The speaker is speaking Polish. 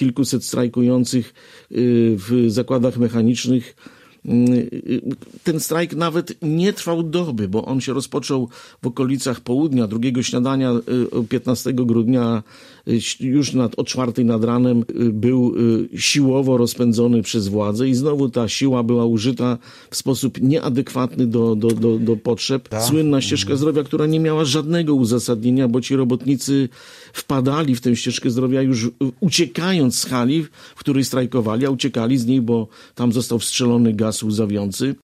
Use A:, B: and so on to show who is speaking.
A: kilkuset strajkujących w zakładach mechanicznych ten strajk nawet nie trwał doby, bo on się rozpoczął w okolicach południa, drugiego śniadania 15 grudnia, już nad, o czwartej nad ranem był siłowo rozpędzony przez władze i znowu ta siła była użyta w sposób nieadekwatny do, do, do, do potrzeb. Ta? Słynna ścieżka zdrowia, która nie miała żadnego uzasadnienia, bo ci robotnicy wpadali w tę ścieżkę zdrowia już uciekając z hali, w której strajkowali, a uciekali z niej, bo tam został wstrzelony gaz łzawiący.